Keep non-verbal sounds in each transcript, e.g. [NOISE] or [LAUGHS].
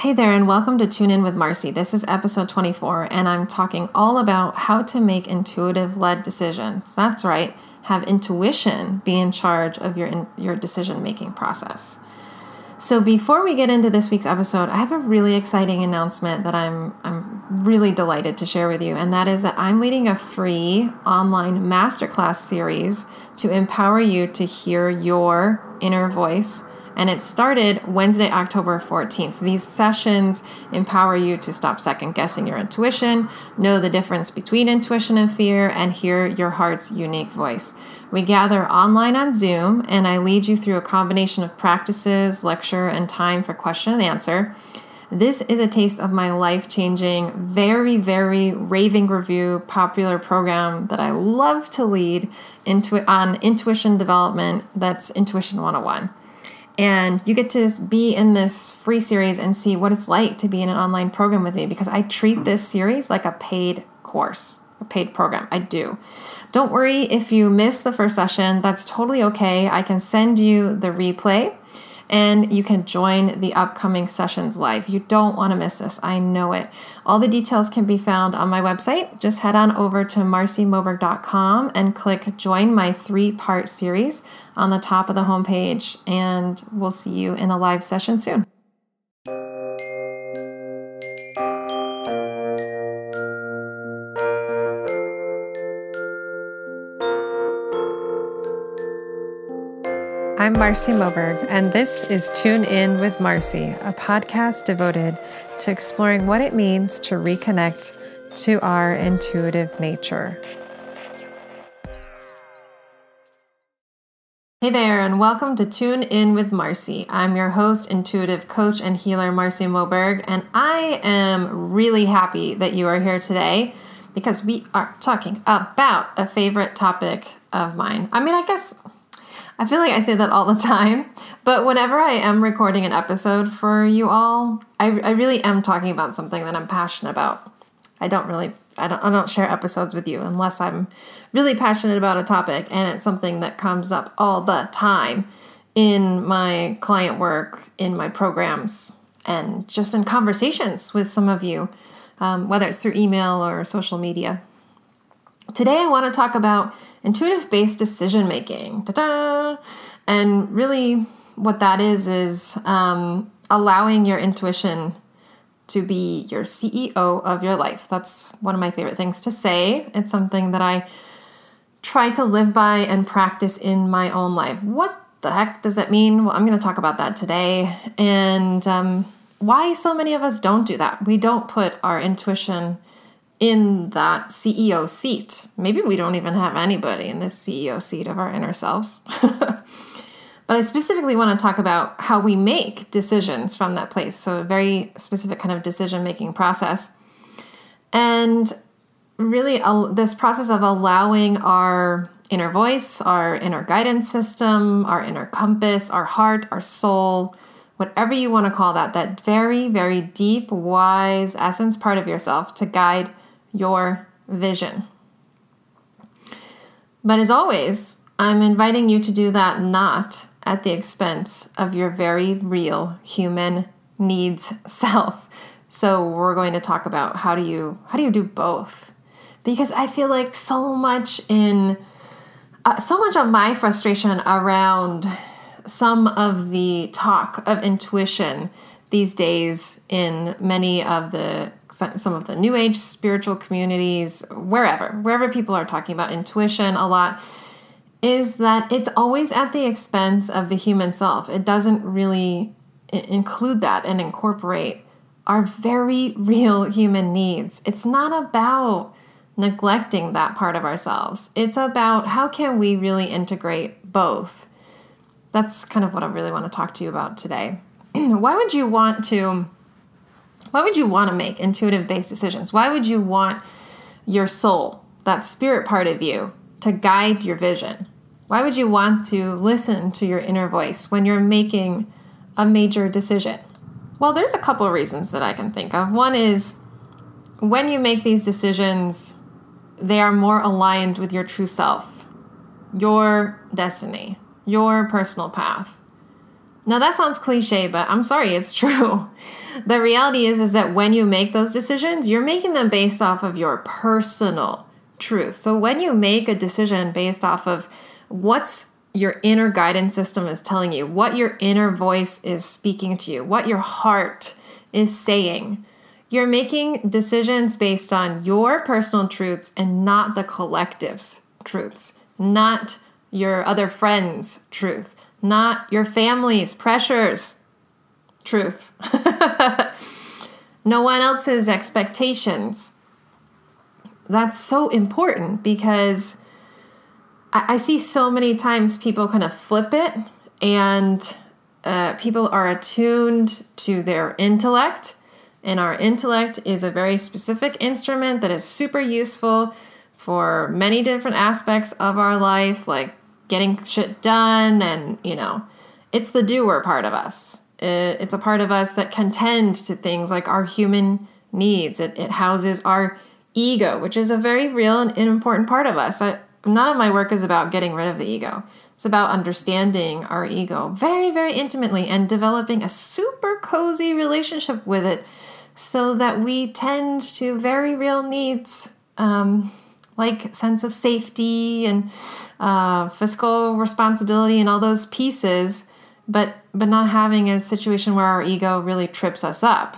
Hey there, and welcome to Tune In with Marcy. This is episode 24, and I'm talking all about how to make intuitive led decisions. That's right, have intuition be in charge of your, your decision making process. So, before we get into this week's episode, I have a really exciting announcement that I'm, I'm really delighted to share with you, and that is that I'm leading a free online masterclass series to empower you to hear your inner voice and it started Wednesday, October 14th. These sessions empower you to stop second guessing your intuition, know the difference between intuition and fear, and hear your heart's unique voice. We gather online on Zoom, and I lead you through a combination of practices, lecture, and time for question and answer. This is a taste of my life changing, very, very raving review popular program that I love to lead into on intuition development. That's Intuition 101. And you get to be in this free series and see what it's like to be in an online program with me because I treat this series like a paid course, a paid program. I do. Don't worry if you miss the first session, that's totally okay. I can send you the replay and you can join the upcoming sessions live. You don't want to miss this. I know it. All the details can be found on my website. Just head on over to marcymoberg.com and click join my three part series on the top of the homepage, and we'll see you in a live session soon. I'm Marcy Moberg, and this is Tune In with Marcy, a podcast devoted to exploring what it means to reconnect to our intuitive nature. Hey there, and welcome to Tune In with Marcy. I'm your host, intuitive coach, and healer Marcy Moberg, and I am really happy that you are here today because we are talking about a favorite topic of mine. I mean, I guess I feel like I say that all the [LAUGHS] time, but whenever I am recording an episode for you all, I, I really am talking about something that I'm passionate about. I don't really, I don't, I don't share episodes with you unless I'm really passionate about a topic and it's something that comes up all the time in my client work, in my programs, and just in conversations with some of you, um, whether it's through email or social media. Today, I want to talk about intuitive based decision making. And really, what that is, is um, allowing your intuition to be your CEO of your life. That's one of my favorite things to say. It's something that I try to live by and practice in my own life. What the heck does that mean? Well, I'm going to talk about that today and um, why so many of us don't do that. We don't put our intuition in that CEO seat. Maybe we don't even have anybody in this CEO seat of our inner selves. [LAUGHS] but I specifically want to talk about how we make decisions from that place. So, a very specific kind of decision making process. And really, uh, this process of allowing our inner voice, our inner guidance system, our inner compass, our heart, our soul, whatever you want to call that, that very, very deep, wise essence part of yourself to guide your vision. But as always, I'm inviting you to do that not at the expense of your very real human needs [LAUGHS] self. So we're going to talk about how do you how do you do both? Because I feel like so much in uh, so much of my frustration around some of the talk of intuition these days in many of the some of the new age spiritual communities wherever wherever people are talking about intuition a lot is that it's always at the expense of the human self. It doesn't really include that and incorporate our very [LAUGHS] real human needs. It's not about neglecting that part of ourselves. It's about how can we really integrate both? That's kind of what i really want to talk to you about today [CLEARS THROAT] why would you want to why would you want to make intuitive based decisions? Why would you want your soul, that spirit part of you, to guide your vision? Why would you want to listen to your inner voice when you're making a major decision? Well, there's a couple of reasons that I can think of. One is when you make these decisions, they are more aligned with your true self, your destiny, your personal path. Now that sounds cliche, but I'm sorry, it's [LAUGHS] true. The reality is is that when you make those decisions, you're making them based off of your personal truth. So when you make a decision based off of what's your inner guidance system is telling you, what your inner voice is speaking to you, what your heart is saying, you're making decisions based on your personal truths and not the collective's truths, not your other friends' truth, not your family's pressures, truth, [LAUGHS] no one else's expectations. That's so important because I, I see so many times people kind of flip it and uh, people are attuned to their intellect. And our intellect is a very specific instrument that is super useful for many different aspects of our life, like getting shit done. And, you know, it's the doer part of us. It's a part of us that can tend to things like our human needs. It, it houses our ego, which is a very real and important part of us. I, none of my work is about getting rid of the ego. It's about understanding our ego very, very intimately and developing a super cozy relationship with it so that we tend to very real needs um, like sense of safety and uh, fiscal responsibility and all those pieces but but not having a situation where our ego really trips us up.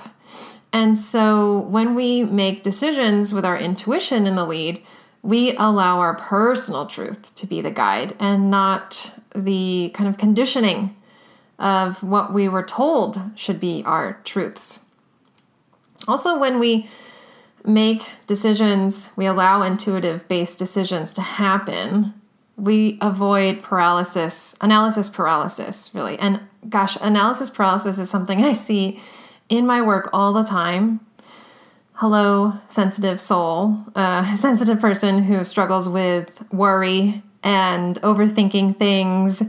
And so when we make decisions with our intuition in the lead we allow our personal truth to be the guide and not the kind of conditioning of what we were told should be our truths. Also, when we make decisions, we allow intuitive based decisions to happen, we avoid paralysis, analysis paralysis, really. And gosh, analysis paralysis is something I see in my work all the time. Hello, sensitive soul, [LAUGHS] uh, sensitive person who struggles with worry and overthinking things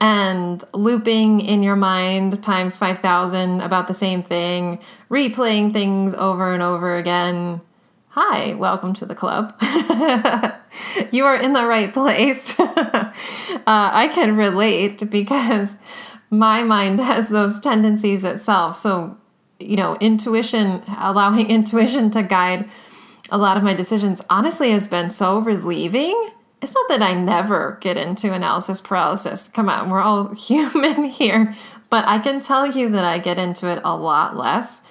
and looping in your mind times 5000 about the same thing, replaying things over and over again. Hi, welcome to the club. [LAUGHS] [LAUGHS] you are in the right place. [LAUGHS] uh, I can relate because my mind has those tendencies itself. So, you know, intuition, allowing [LAUGHS] intuition to guide a lot of my decisions, honestly, has been so relieving it's not that I never get into analysis paralysis. Come on, we're all human here. But I can tell you that I get into it a lot less.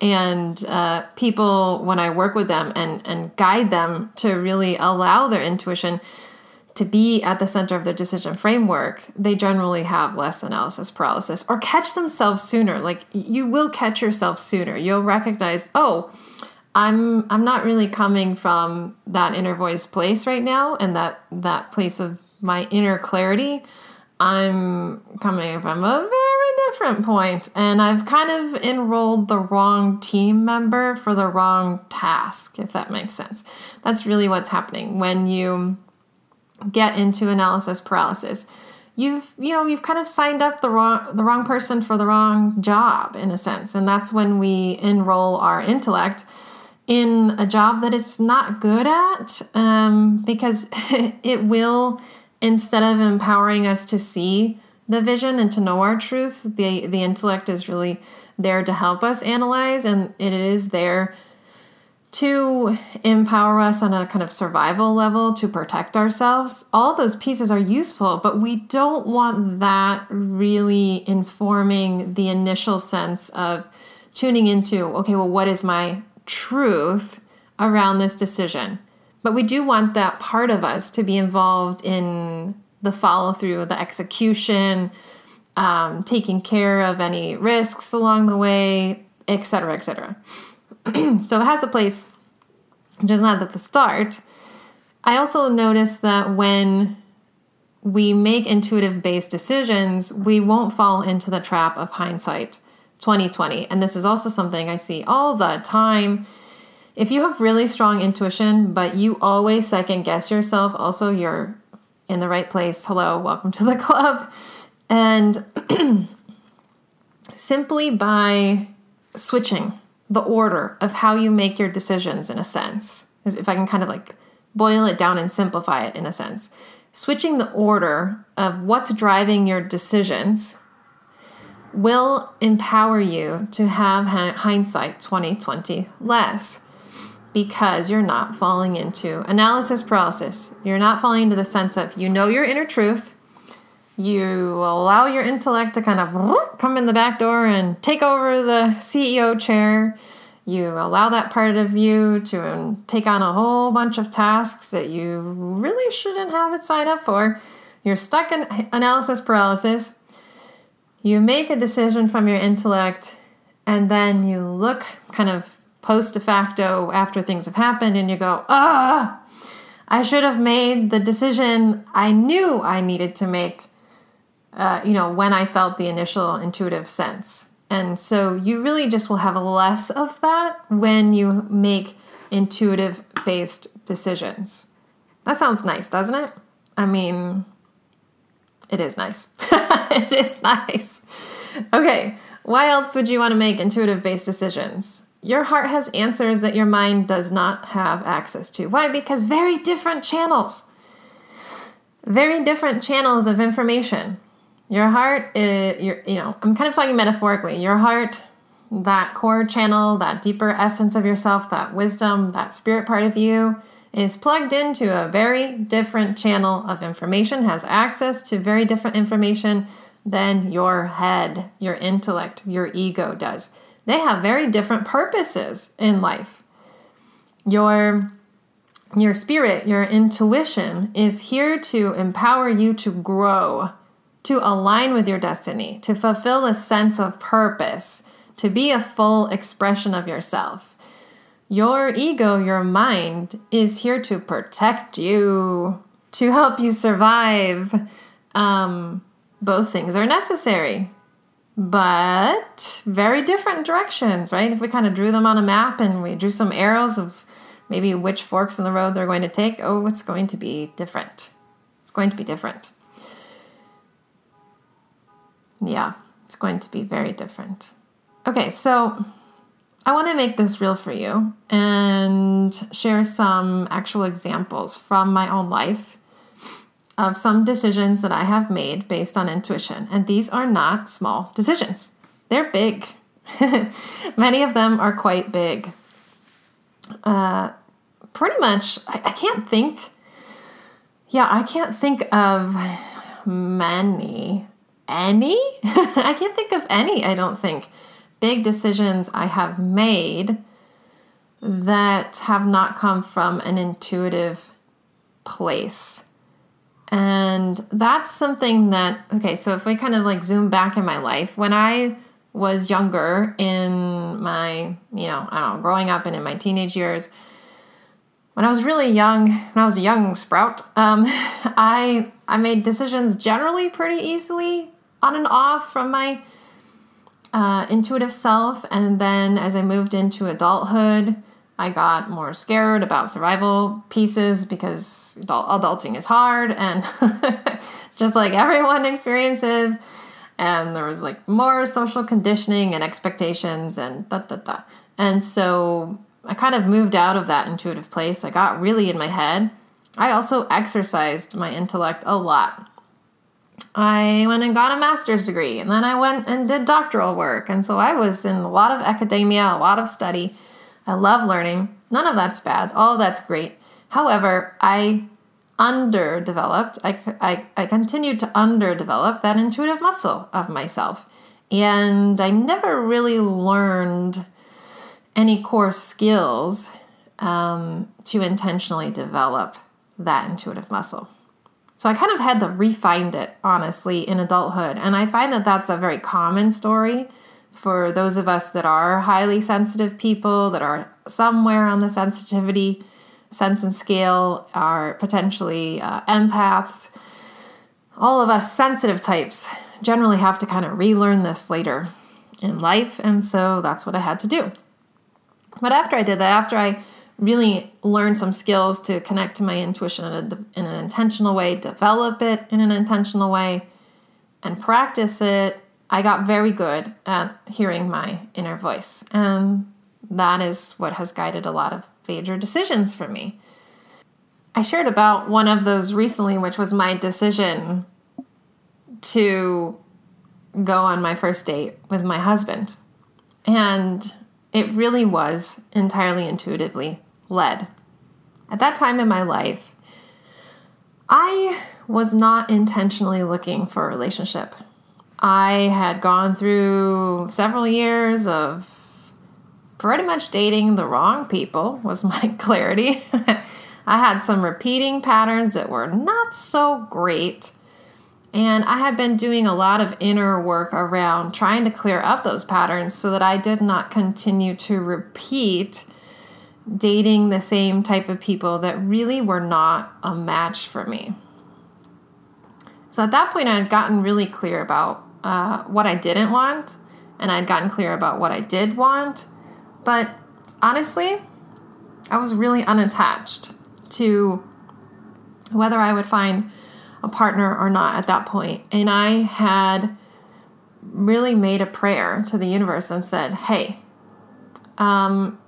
And uh, people, when I work with them and, and guide them to really allow their intuition to be at the center of their decision framework, they generally have less analysis paralysis or catch themselves sooner. Like you will catch yourself sooner. You'll recognize, oh, I'm I'm not really coming from that inner voice place right now and that that place of my inner clarity. I'm coming from a very different point and I've kind of enrolled the wrong team member for the wrong task if that makes sense. That's really what's happening when you get into analysis paralysis. You've you know you've kind of signed up the wrong the wrong person for the wrong job in a sense and that's when we enroll our intellect in a job that it's not good at um, because [LAUGHS] it will instead of empowering us to see the vision and to know our truth the the intellect is really there to help us analyze and it is there to empower us on a kind of survival level to protect ourselves all those pieces are useful but we don't want that really informing the initial sense of tuning into okay well what is my truth around this decision. But we do want that part of us to be involved in the follow through, the execution, um, taking care of any risks along the way, etc., etc. [CLEARS THROAT] so it has a place just not at the start. I also noticed that when we make intuitive based decisions, we won't fall into the trap of hindsight 2020. And this is also something I see all the time. If you have really strong intuition, but you always second guess yourself, also you're in the right place. Hello, welcome to the club. And [CLEARS THROAT] simply by switching the order of how you make your decisions, in a sense, if I can kind of like boil it down and simplify it in a sense, switching the order of what's driving your decisions will empower you to have hindsight 2020 less because you're not falling into analysis paralysis. You're not falling into the sense of you know your inner truth. You allow your intellect to kind of come in the back door and take over the CEO chair. You allow that part of you to um, take on a whole bunch of tasks that you really shouldn't have it signed up for. You're stuck in analysis paralysis. You make a decision from your intellect, and then you look kind of post de facto after things have happened and you go, ah, I should have made the decision I knew I needed to make, uh, you know, when I felt the initial intuitive sense. And so you really just will have less of that when you make intuitive based decisions. That sounds nice, doesn't it? I mean, it is nice. [LAUGHS] it is nice. Okay, why else would you want to make intuitive based decisions? Your heart has answers that your mind does not have access to. Why? Because very different channels. Very different channels of information. Your heart is, you know, I'm kind of talking metaphorically. Your heart, that core channel, that deeper essence of yourself, that wisdom, that spirit part of you, is plugged into a very different channel of information, has access to very different information than your head, your intellect, your ego does. They have very different purposes in life. Your your spirit, your intuition is here to empower you to grow, to align with your destiny, to fulfill a sense of purpose, to be a full expression of yourself. Your ego, your mind, is here to protect you, to help you survive. Um, both things are necessary but very different directions, right? If we kind of drew them on a map and we drew some arrows of maybe which forks in the road they're going to take, oh, it's going to be different. It's going to be different. Yeah, it's going to be very different. Okay, so I want to make this real for you and share some actual examples from my own life of some decisions that I have made based on intuition. And these are not small decisions, they're big. [LAUGHS] Many of them are quite big. Uh, pretty much, I, I can't think. Yeah, I can't think of many. Any? [LAUGHS] I can't think of any, I don't think. Big decisions I have made that have not come from an intuitive place. And that's something that, okay, so if we kind of like zoom back in my life, when I was younger in my, you know, I don't know, growing up and in my teenage years, when I was really young, when I was a young sprout, um, [LAUGHS] I I made decisions generally pretty easily on and off from my uh, intuitive self, and then as I moved into adulthood, I got more scared about survival pieces because adulting is hard and [LAUGHS] just like everyone experiences. And there was like more social conditioning and expectations and da da da. And so I kind of moved out of that intuitive place. I got really in my head. I also exercised my intellect a lot. I went and got a master's degree and then I went and did doctoral work. And so I was in a lot of academia, a lot of study. I love learning. None of that's bad. All that's great. However, I underdeveloped, I, I, I continued to underdevelop that intuitive muscle of myself. And I never really learned any core skills um, to intentionally develop that intuitive muscle. So I kind of had to refine it, honestly, in adulthood. And I find that that's a very common story for those of us that are highly sensitive people, that are somewhere on the sensitivity sense and scale, are potentially uh, empaths, all of us sensitive types generally have to kind of relearn this later in life. And so that's what I had to do. But after I did that, after I really learned some skills to connect to my intuition in, a, in an intentional way, develop it in an intentional way, and practice it I got very good at hearing my inner voice. And that is what has guided a lot of major decisions for me. I shared about one of those recently, which was my decision to go on my first date with my husband. And it really was entirely intuitively led. At that time in my life, I was not intentionally looking for a relationship. I had gone through several years of pretty much dating the wrong people, was my [LAUGHS] clarity. I had some repeating patterns that were not so great. And I had been doing a lot of inner work around trying to clear up those patterns so that I did not continue to repeat dating the same type of people that really were not a match for me. So at that point, I had gotten really clear about uh, what I didn't want, and I'd gotten clear about what I did want. But honestly, I was really unattached to whether I would find a partner or not at that point. And I had really made a prayer to the universe and said, hey, um,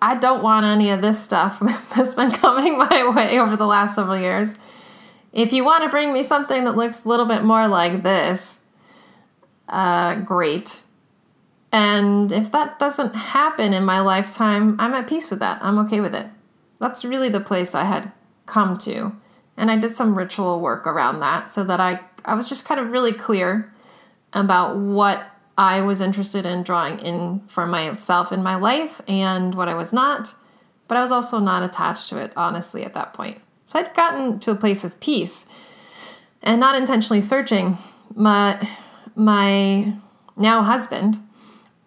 I don't want any of this stuff [LAUGHS] that's been coming my way over the last several years. If you want to bring me something that looks a little bit more like this, uh, great. And if that doesn't happen in my lifetime, I'm at peace with that. I'm okay with it. That's really the place I had come to. And I did some ritual work around that so that I, I was just kind of really clear about what I was interested in drawing in for myself in my life and what I was not. But I was also not attached to it, honestly, at that point. So I'd gotten to a place of peace and not intentionally searching. But my now husband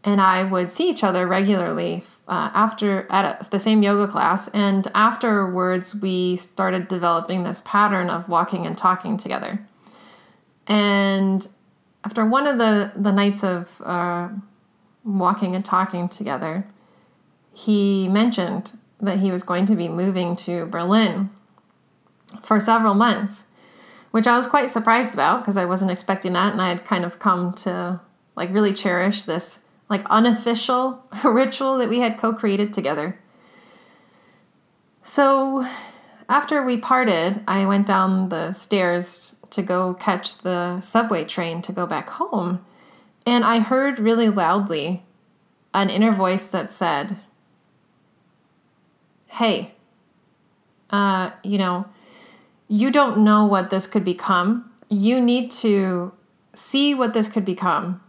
and I would see each other regularly uh, after at a, the same yoga class, and afterwards we started developing this pattern of walking and talking together. And after one of the the nights of uh, walking and talking together, he mentioned that he was going to be moving to Berlin for several months, which I was quite surprised about because I wasn't expecting that, and I had kind of come to like really cherish this like unofficial [LAUGHS] ritual that we had co created together. So after we parted, I went down the stairs to go catch the subway train to go back home. And I heard really loudly an inner voice that said, Hey, uh, you know, you don't know what this could become. You need to see what this could become.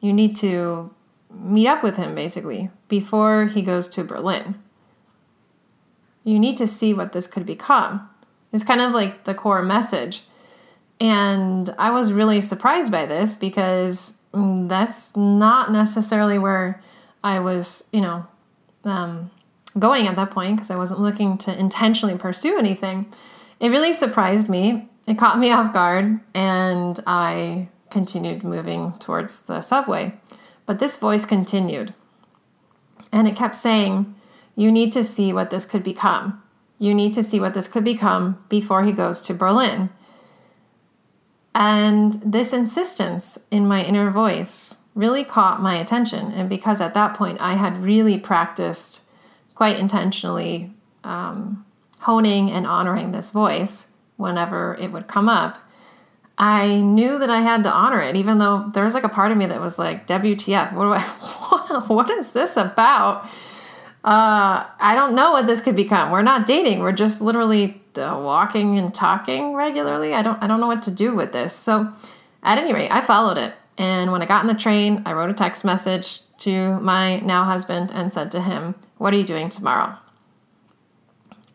You need to meet up with him basically before he goes to Berlin. You need to see what this could become. It's kind of like the core message. And I was really surprised by this because that's not necessarily where I was, you know, um, going at that point because I wasn't looking to intentionally pursue anything. It really surprised me. It caught me [LAUGHS] off guard, and I continued moving towards the subway. But this voice continued. And it kept saying, You need to see what this could become. You need to see what this could become before he goes to Berlin. And this insistence in my inner voice really caught my attention. And because at that point I had really practiced quite intentionally um, honing and honoring this voice whenever it would come up, I knew that I had to honor it, even though there was like a part of me that was like, WTF, what do I, [LAUGHS] what is this about? Uh, I don't know what this could become. We're not dating. We're just literally uh, walking and talking regularly. I don't, I don't know what to do with this. So at any rate, I followed it. And when I got in the train, I wrote a text message to my now husband and said to him, what are you doing tomorrow?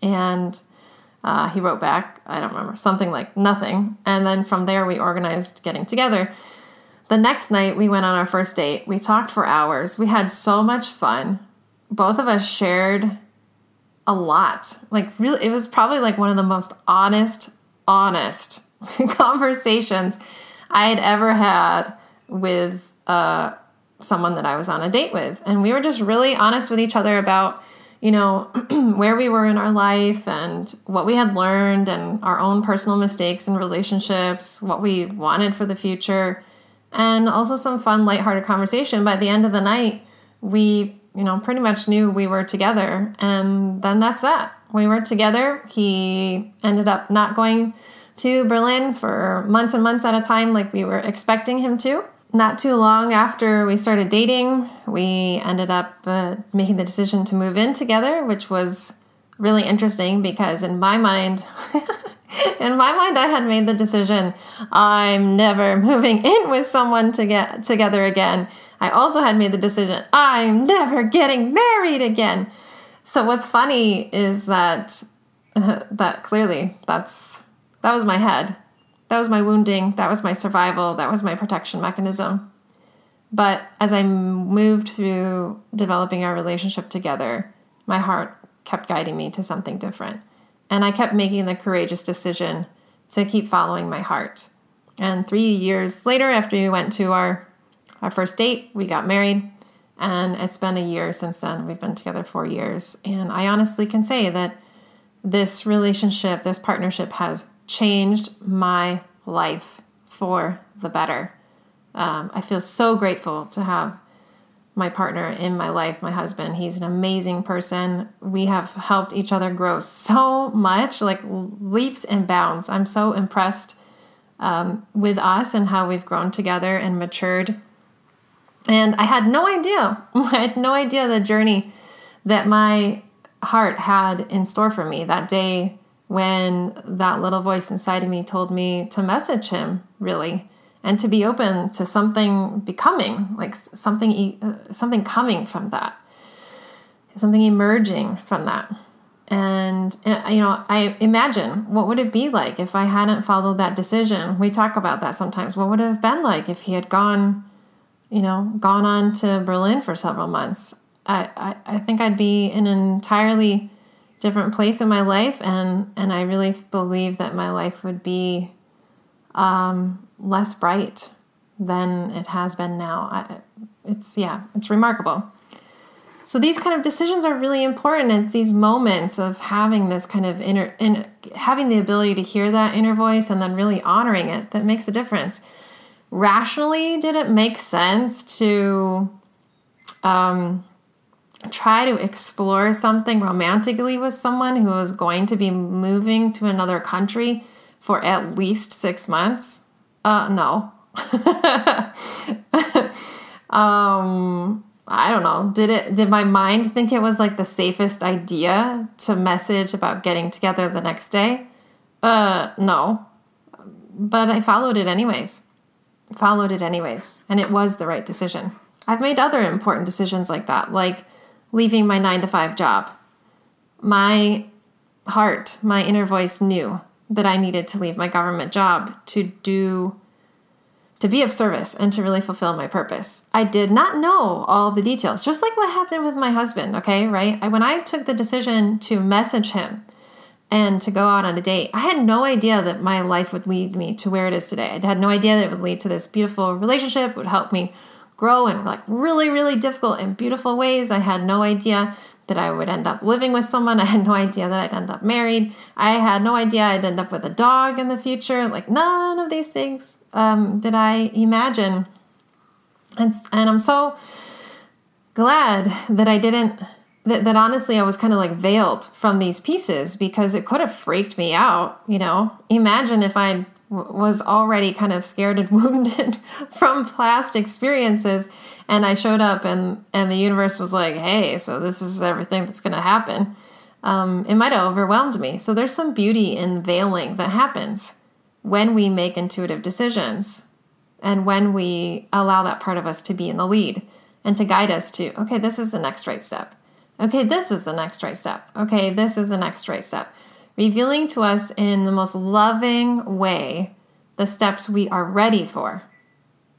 And uh, he wrote back, I don't remember, something like nothing. And then from there, we organized getting together. The next night, we went on our first date. We talked for hours. We had so much fun. Both of us shared a lot. Like, really, it was probably like one of the most honest, honest [LAUGHS] conversations I had ever had with uh, someone that I was on a date with. And we were just really honest with each other about you know, [CLEARS THROAT] where we were in our life and what we had learned and our own personal mistakes and relationships, what we wanted for the future, and also some fun, lighthearted conversation. By the end of the night, we, you know, pretty much knew we were together. And then that's that. We were together. He ended up not going to Berlin for months and months at a time, like we were expecting him to. Not too long after we started dating, we ended up uh, making the decision to move in together, which was really interesting because in my mind, [LAUGHS] in my mind, I had made the decision I'm never [LAUGHS] moving in with someone to get together again. I also had made the decision I'm never getting married again. So what's funny is that uh, [LAUGHS] that clearly that's that was my head. That was my wounding, that was my survival, that was my protection mechanism. But as I moved through developing our relationship together, my heart kept guiding me to something different. And I kept making the courageous decision to keep following my heart. And three years later, after we went to our, our first date, we got married. And it's been a year since then. We've been together four years. And I honestly can say that this relationship, this partnership has changed my life for the better. Um, I feel so grateful to have my partner in my life, my husband. He's an amazing person. We have helped each other grow so much, like leaps and bounds. I'm so impressed um, with us and how we've grown together and matured. And I had no idea, [LAUGHS] I had no idea the journey that my heart had in store for me that day when that little voice inside of me told me to message him, really and to be open to something becoming like something uh, something coming from that something emerging from that. And uh, you know i imagine what would it be like if i hadn't followed that decision? We talk about that sometimes. What would it have been like if he had gone you know gone on to berlin for several months? I i, I think i'd be in an entirely different place in my life and and i really believe that my life would be um less bright than it has been now. I, it's yeah, it's remarkable. So these kind of decisions are really important. It's these moments of having this kind of inner and having the ability to hear that inner voice and then really honoring it that makes a difference. Rationally, did it make sense to um, try to explore something romantically with someone who is going to be moving to another country for at least six months? Uh, no. [LAUGHS] um, I don't know. Did it? Did my mind think it was like the safest idea to message about getting together the next day? Uh, no. But I followed it anyways. Followed it anyways, and it was the right decision. I've made other important decisions like that, like leaving my nine to five job. My heart, my inner voice knew that I needed to leave my government job to do to be of service and to really fulfill my purpose. I did not know all the details, just like what happened with my husband, okay, right? I, when I took the decision to message him and to go out on a date, I had no idea that my life would lead me to where it is today. I had no idea that it would lead to this beautiful relationship, would help me grow in like really, really difficult and beautiful ways. I had no idea that I would end up living with someone. I had no idea that I'd end up married. I had no idea I'd end up with a dog in the future. Like, none of these things um, did I imagine. And, and I'm so glad that I didn't, that, that honestly I was kind of like veiled from these pieces because it could have freaked me out. You know, imagine if Was already kind of scared and [LAUGHS] wounded from past experiences and I showed up and and the universe was like, "Hey, so this is everything that's going to happen." Um, it might have overwhelmed me. So there's some beauty in veiling that happens when we make intuitive decisions and when we allow that part of us to be in the lead and to guide us to, okay, this is the next right step. Okay, this is the next right step. Okay, this is the next right step revealing to us in the most loving way the steps we are ready for.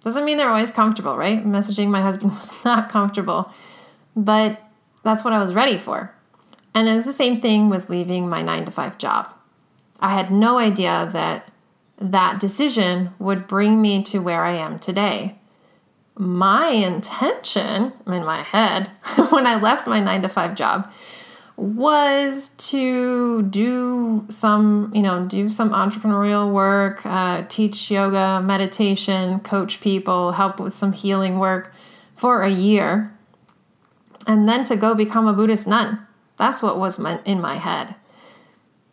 Doesn't mean they're always comfortable, right? Messaging my husband [LAUGHS] was not comfortable, but that's what I was ready for. And it was the same thing with leaving my nine to five job. I had no idea that that decision would bring me to where I am today. My intention in my head [LAUGHS] when I left my nine to five job was to do some, you know, do some entrepreneurial work, uh, teach yoga, meditation, coach people, help with some healing work for a year, and then to go become a Buddhist nun. That's what was my, in my head.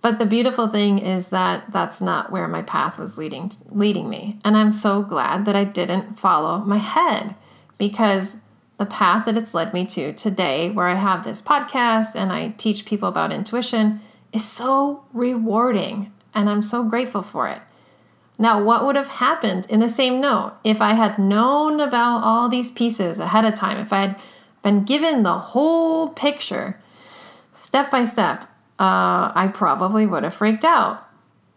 But the beautiful thing is that that's not where my path was leading leading me. And I'm so glad that I didn't follow my head because the path that it's led me to today where I have this podcast and I teach people about intuition is so rewarding and I'm so grateful for it. Now, what would have happened in the same note if I had known about all these pieces ahead of time, if I had been given the whole picture step by step? Uh, I probably would have freaked out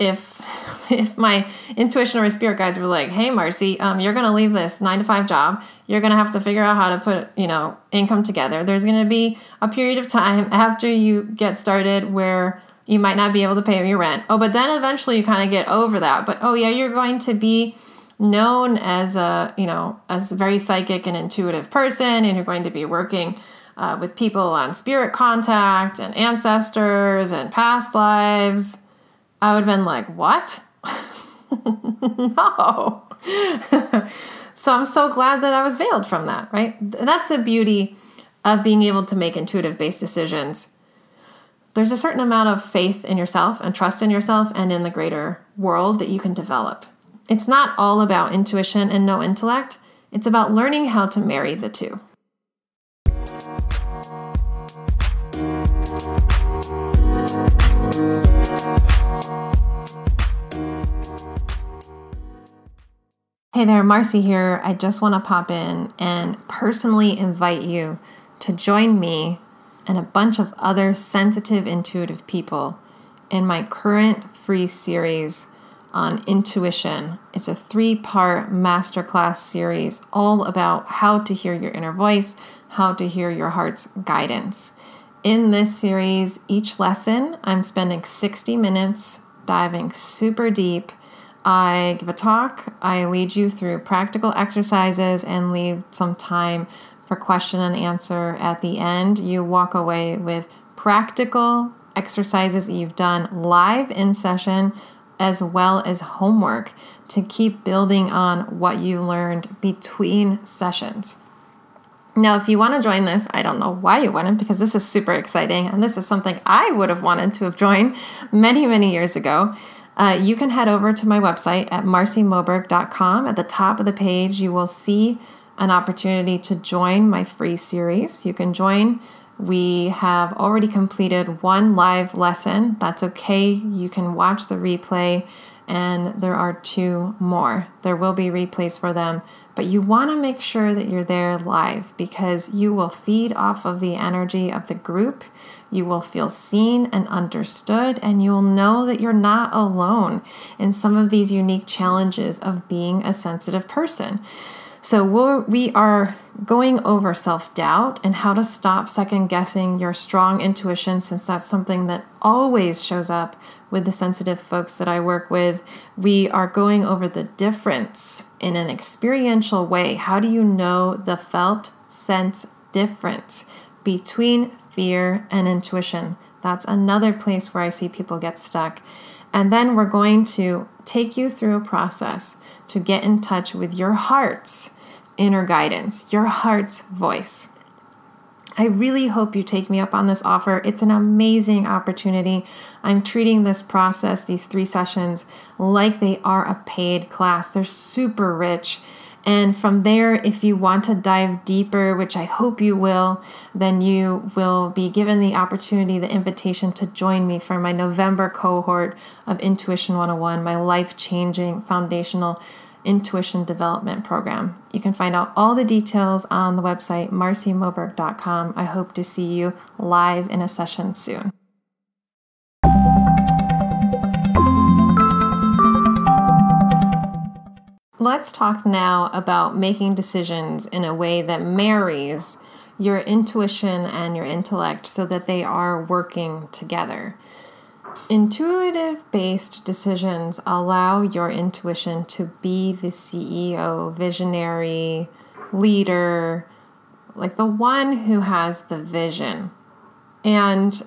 if [LAUGHS] if my intuition or my spirit guides were like, "Hey, Marcy, um, you're gonna leave this nine to five job. You're gonna have to figure out how to put you know income together. There's gonna be a period of time after you get started where you might not be able to pay your rent. Oh, but then eventually you kind of get over that. But oh yeah, you're going to be known as a you know as a very psychic and intuitive person, and you're going to be working." Uh, with people on spirit contact and ancestors and past lives, I would have been like, What? [LAUGHS] no. so I'm so glad that I was veiled from that, right? That's the beauty of being able to make intuitive based decisions. There's a certain amount of faith in yourself and trust in yourself and in the greater world that you can develop. It's not all about intuition and no intellect, it's about learning how to marry the two. Hey there, Marcy here. I just want to pop in and personally invite you to join me and a bunch of other sensitive, intuitive people in my current free series on intuition. It's a three part masterclass series all about how to hear your inner voice, how to hear your heart's guidance. In this series, each lesson, I'm spending 60 minutes diving super deep I give a talk, I lead you through practical exercises, and leave some time for question and answer at the end. You walk away with practical exercises you've done live in session as well as homework to keep building on what you learned between sessions. Now, if you want to join this, I don't know why you wouldn't because this is super exciting and this is something I would have wanted to have joined many, many years ago. Uh, you can head over to my website at marcymoberg.com. At the top of the page, you will see an opportunity to join my free series. You can join. We have already completed one live lesson. That's okay. You can watch the replay, and there are two more. There will be replays for them, but you want to make sure that you're there live because you will feed off of the energy of the group. You will feel seen and understood, and you'll know that you're not alone in some of these unique challenges of being a sensitive person. So, we're, we are going over self doubt and how to stop second guessing your strong intuition, since that's something that always shows up with the sensitive folks that I work with. We are going over the difference in an experiential way. How do you know the felt sense difference between fear, and intuition. That's another place where I see people get stuck. And then we're going to take you through a process to get in touch with your heart's inner guidance, your heart's voice. I really hope you take me up on this offer. It's an amazing opportunity. I'm treating this process, these three sessions, like they are a paid class. They're super rich and from there, if you want to dive deeper, which I hope you will, then you will be given the opportunity, the invitation to join me for my November cohort of Intuition 101, my life changing foundational intuition development program. You can find out all the details on the website marcymoberg.com. I hope to see you live in a session soon. Let's talk now about making decisions in a way that marries your intuition and your intellect so that they are working together. Intuitive based decisions allow your intuition to be the CEO, visionary, leader, like the one who has the vision. And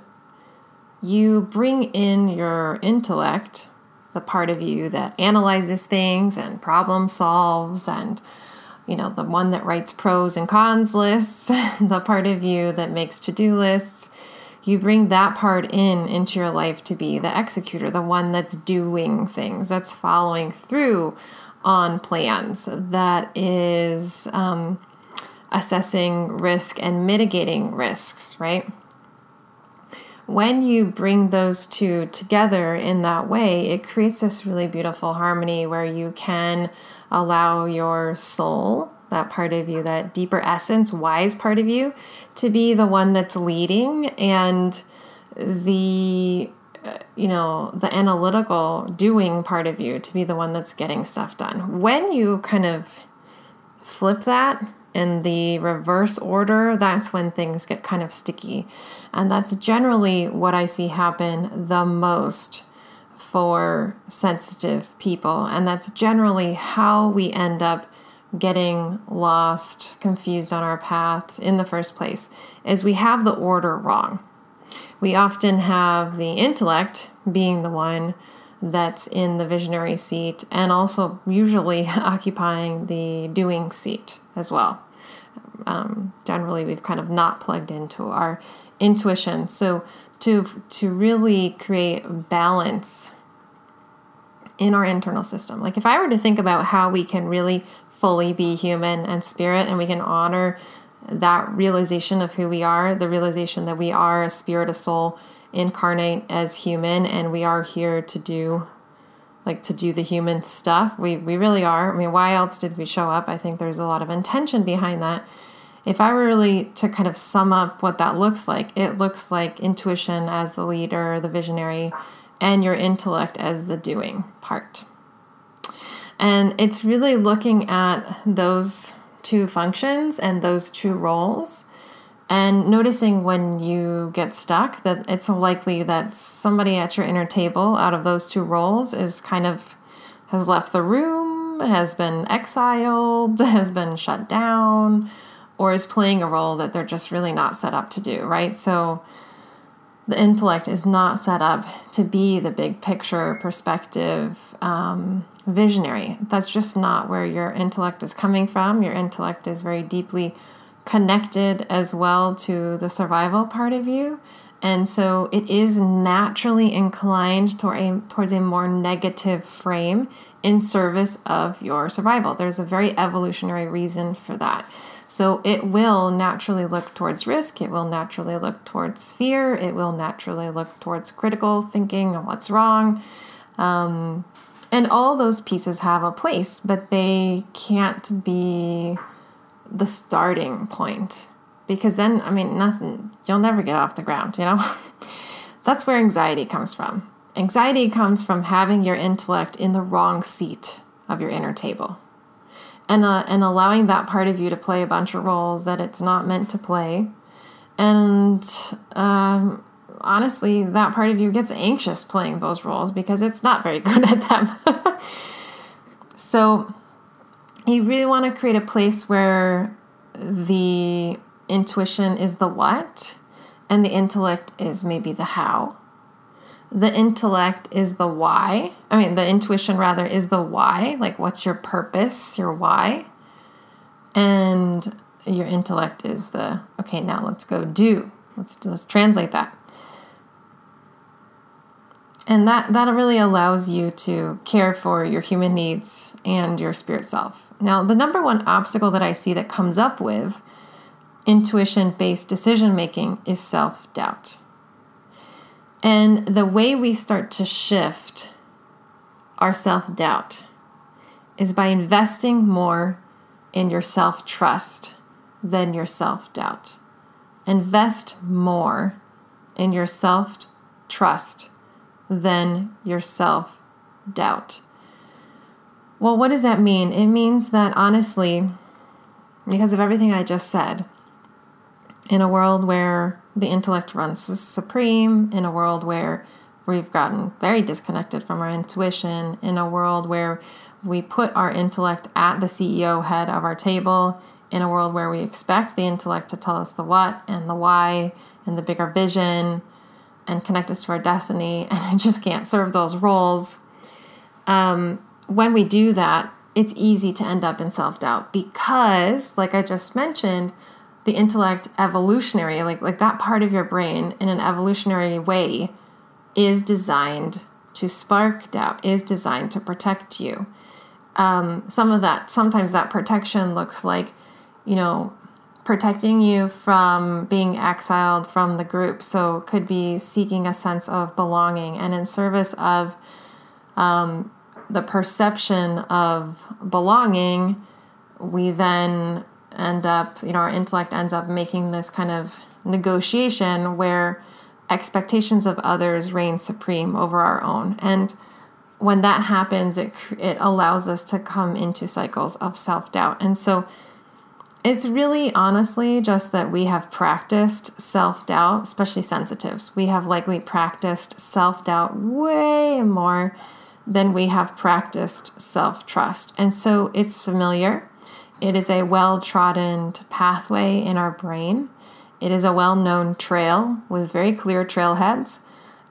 you bring in your intellect the part of you that analyzes things and problem solves and you know the one that writes pros and cons lists [LAUGHS] the part of you that makes to-do lists you bring that part in into your life to be the executor, the one that's doing things, that's following through on plans, that is um, assessing risk and mitigating risks, right? When you bring those two together in that way, it creates this really beautiful harmony where you can allow your soul, that part of you, that deeper essence, wise part of you, to be the one that's leading and the uh, you know the analytical doing part of you to be the one that's getting stuff done. When you kind of flip that in the reverse order that's when things get kind of sticky and that's generally what i see happen the most for sensitive people and that's generally how we end up getting lost confused on our paths in the first place is we have the order wrong we often have the intellect being the one that's in the visionary seat and also usually [LAUGHS] occupying the doing seat as well. Um, generally, we've kind of not plugged into our intuition. So, to, to really create balance in our internal system, like if I were to think about how we can really fully be human and spirit and we can honor that realization of who we are, the realization that we are a spirit, a soul incarnate as human, and we are here to do like to do the human stuff. We we really are. I mean, why else did we show up? I think there's a lot of intention behind that. If I were really to kind of sum up what that looks like, it looks like intuition as the leader, the visionary, and your intellect as the doing part. And it's really looking at those two functions and those two roles and noticing when you get stuck that it's likely that somebody at your inner table out of those two roles is kind of has left the room has been exiled [LAUGHS] has been shut down or is playing a role that they're just really not set up to do right so the intellect is not set up to be the big picture perspective um, visionary. That's just not where your intellect is coming from. Your intellect is very deeply connected as well to the survival part of you. And so it is naturally inclined toward a, towards a more negative frame in service of your survival. There's a very evolutionary reason for that. So it will naturally look towards risk, it will naturally look towards fear, it will naturally look towards critical thinking and what's wrong. Um, and all those pieces have a place, but they can't be the starting point because then, I mean, nothing, you'll never get off the ground, you know? [LAUGHS] That's where anxiety comes from. Anxiety comes from having your intellect in the wrong seat of your inner table and uh, and allowing that part of you to play a bunch of roles that it's not meant to play. And um, honestly that part of you gets anxious playing those roles because it's not very [LAUGHS] good at them. [LAUGHS] So you really want to create a place where the intuition is the what and the intellect is maybe the how the intellect is the why. I mean, the intuition rather is the why. Like, what's your purpose, your why? And your intellect is the okay. Now let's go do. Let's let's translate that. And that that really allows you to care for your human needs and your spirit self. Now, the number one obstacle that I see that comes up with intuition based decision making is self doubt. And the way we start to shift our self doubt is by investing more in your self trust than your self doubt. Invest more in your self trust than your self doubt. Well, what does that mean? It means that honestly, because of everything I just said, in a world where the intellect runs supreme, in a world where we've gotten very disconnected from our intuition, in a world where we put our intellect at the CEO head of our table, in a world where we expect the intellect to tell us the what and the why and the bigger vision and connect us to our destiny, [LAUGHS] and I just can't serve those roles. Um, when we do that, it's easy to end up in self doubt because, like I just mentioned, the intellect evolutionary like like that part of your brain in an evolutionary way is designed to spark doubt is designed to protect you. Um, some of that sometimes that protection looks like you know protecting you from being exiled from the group. So could be seeking a sense of belonging and in service of um, the perception of belonging we then end up, you know, our intellect ends up making this kind of negotiation where expectations of others reign supreme over our own. And when that happens, it, it allows us to come into cycles of self doubt. And so it's really honestly just that we have practiced self doubt, especially sensitives. We have likely practiced self doubt way more than we have practiced self trust. And so it's familiar. It is a well trodden pathway in our brain. It is a well known trail with very clear trailheads.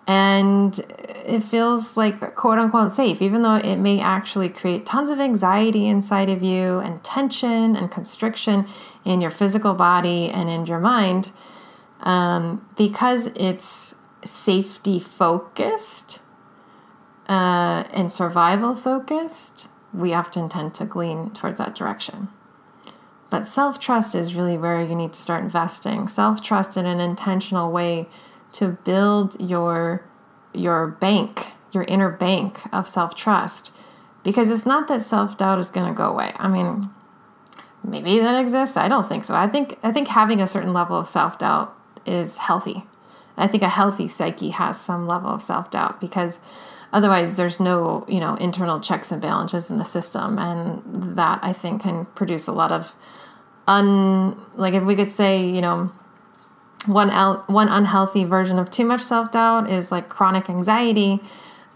And it feels like quote unquote safe, even though it may actually create tons of anxiety inside of you and tension and constriction in your physical body and in your mind. Um, because it's safety focused uh, and survival focused, we often tend to glean towards that direction. But self trust is really where you need to start investing. Self trust in an intentional way to build your your bank, your inner bank of self trust. Because it's not that self doubt is going to go away. I mean, maybe that exists. I don't think so. I think I think having a certain level of self doubt is healthy. I think a healthy psyche has some level of self doubt because otherwise there's no you know internal checks and balances in the system and that i think can produce a lot of un like if we could say you know one el- one unhealthy version of too much self-doubt is like chronic anxiety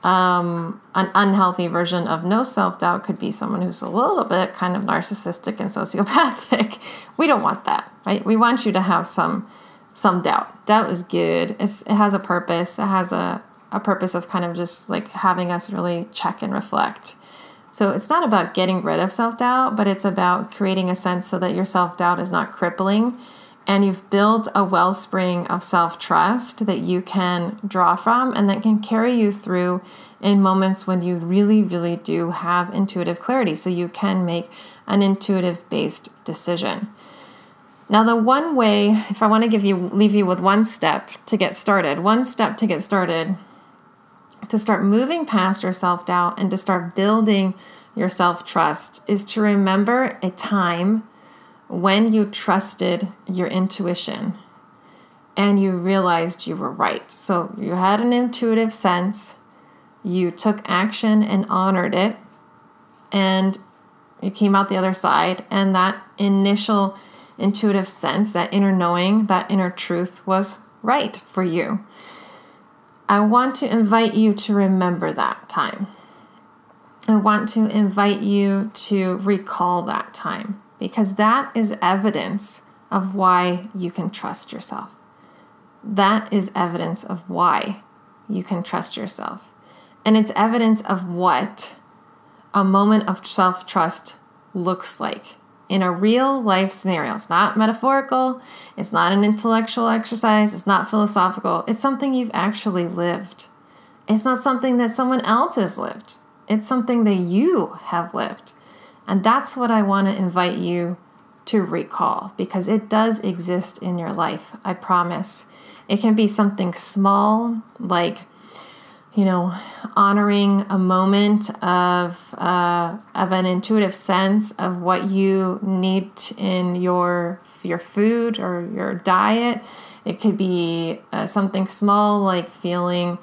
um, an unhealthy version of no self-doubt could be someone who's a little bit kind of narcissistic and sociopathic. [LAUGHS] We don't want that right? We want you to have some some doubt. Doubt is good. It's, it has a purpose. It has a a purpose of kind of just like having us really check and reflect. So it's not about getting rid of self doubt, but it's about creating a sense so that your self doubt is not crippling and you've built a wellspring of self trust that you can draw from and that can carry you through in moments when you really, really do have intuitive clarity. So you can make an intuitive based decision. Now, the one way, if I want to give you, leave you with one step to get started, one step to get started to start moving past your self doubt and to start building your self trust is to remember a time when you trusted your intuition and you realized you were right. So you had an intuitive sense, you took action and honored it, and you came out the other side, and that initial intuitive sense, that inner knowing, that inner truth was right for you. I want to invite you to remember that time. I want to invite you to recall that time because that is evidence of why you can trust yourself. That is evidence of why you can trust yourself. And it's evidence of what a moment of self trust looks like in a real life scenario. It's not metaphorical, it's not an intellectual exercise, it's not philosophical. It's something you've actually lived. It's not something that someone else has lived, it's something that you have lived. And that's what I want to invite you to recall because it does exist in your life, I promise. It can be something small, like you know, honoring a moment of uh, of an intuitive sense of what you need in your your food or your diet. It could be uh, something small like feeling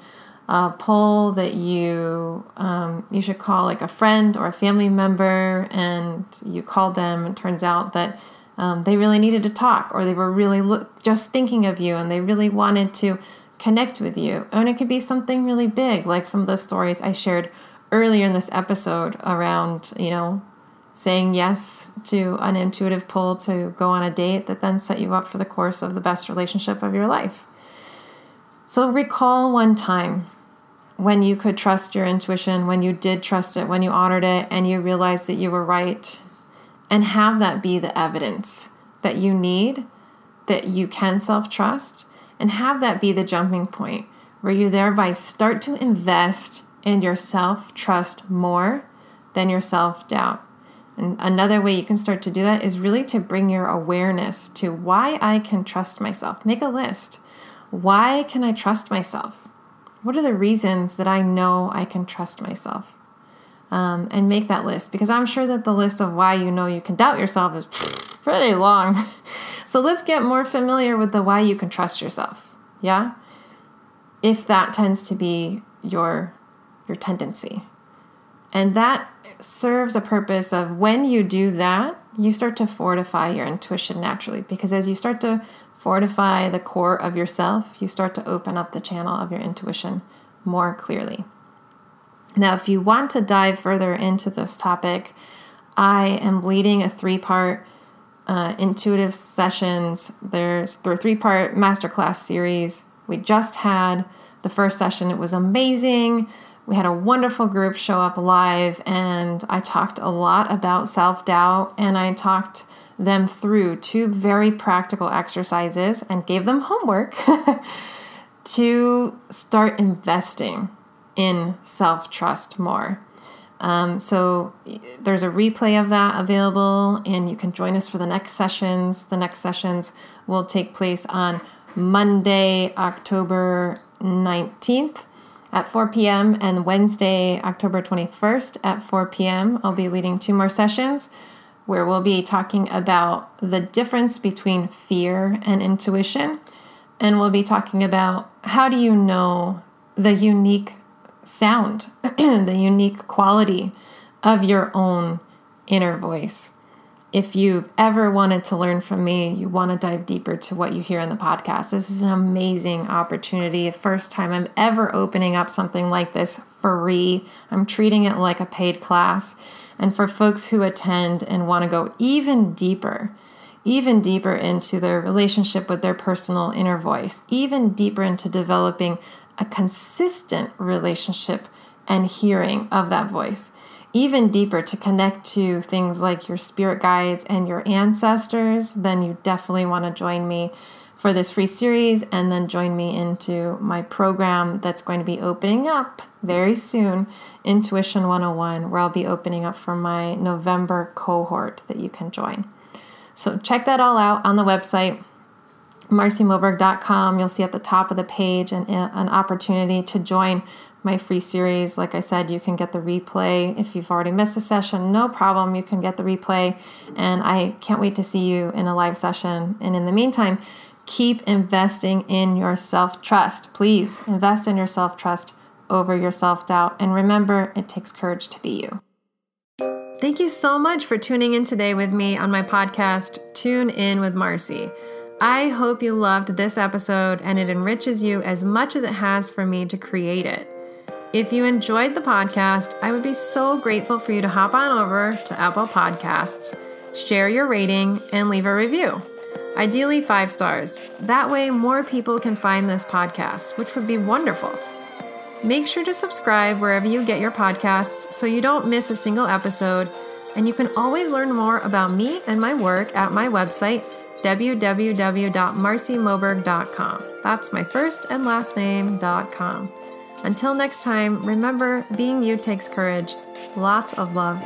a pull that you um, you should call like a friend or a family member, and you called them. and turns out that um, they really needed to talk, or they were really lo- just thinking of you, and they really wanted to connect with you. And it could be something really big, like some of the stories I shared earlier in this episode around, you know, saying yes to an intuitive pull to go on a date that then set you up for the course of the best relationship of your life. So recall one time when you could trust your intuition, when you did trust it, when you honored it, and you realized that you were right, and have that be the evidence that you need that you can self trust and have that be the jumping point where you thereby start to invest in your self trust more than your self doubt. And another way you can start to do that is really to bring your awareness to why I can trust myself. Make a list. Why can I trust myself? What are the reasons that I know I can trust myself? Um, and make that list because I'm sure that the list of why you know you can doubt yourself is [LAUGHS] pretty long. So let's get more familiar with the why you can trust yourself. Yeah? If that tends to be your your tendency. And that serves a purpose of when you do that, you start to fortify your intuition naturally because as you start to fortify the core of yourself, you start to open up the channel of your intuition more clearly. Now, if you want to dive further into this topic, I am leading a three part uh, intuitive sessions. There's there three part masterclass series. We just had the first session, it was amazing. We had a wonderful group show up live, and I talked a lot about self doubt and I talked them through two very practical exercises and gave them homework [LAUGHS] to start investing in self trust more. Um, so there's a replay of that available, and you can join us for the next sessions. The next sessions will take place on Monday, October 19th at 4 p.m., and Wednesday, October 21st at 4 p.m. I'll be leading two more sessions where we'll be talking about the difference between fear and intuition. And we'll be talking about how do you know the unique sound, [CLEARS THROAT] the unique quality of your own inner voice. If you've ever wanted to learn from me, you want to dive deeper to what you hear in the podcast, this is an amazing opportunity. The first time I'm ever opening up something like this free. I'm treating it like a paid class. And for folks who attend and want to go even deeper, even deeper into their relationship with their personal inner voice, even deeper into developing a consistent relationship and hearing of that voice. Even deeper to connect to things like your spirit guides and your ancestors, then you definitely want to join me for this free series and then join me into my program that's going to be opening up very soon Intuition 101, where I'll be opening up for my November cohort that you can join. So check that all out on the website marcymoberg.com. You'll see at the top of the page an, an opportunity to join my free series. Like I said, you can get the replay. If you've already missed a session, no problem. You can get the replay. And I can't wait to see you in a live session. And in the meantime, keep investing in your self trust. Please invest in your self trust over your self doubt. And remember, it takes courage to be you. Thank you so much for tuning in today with me on my podcast, Tune In with Marcy. I hope you loved this episode and it enriches you as much as it has for me to create it. If you enjoyed the podcast, I would be so grateful for you to hop on over to Apple Podcasts, share your rating, and leave a review. Ideally, five stars. That way, more people can find this podcast, which would be wonderful. Make sure to subscribe wherever you get your podcasts so you don't miss a single episode. And you can always learn more about me and my work at my website, www.marcymoberg.com. That's my first and last name.com. Until next time, remember being you takes courage. Lots of love.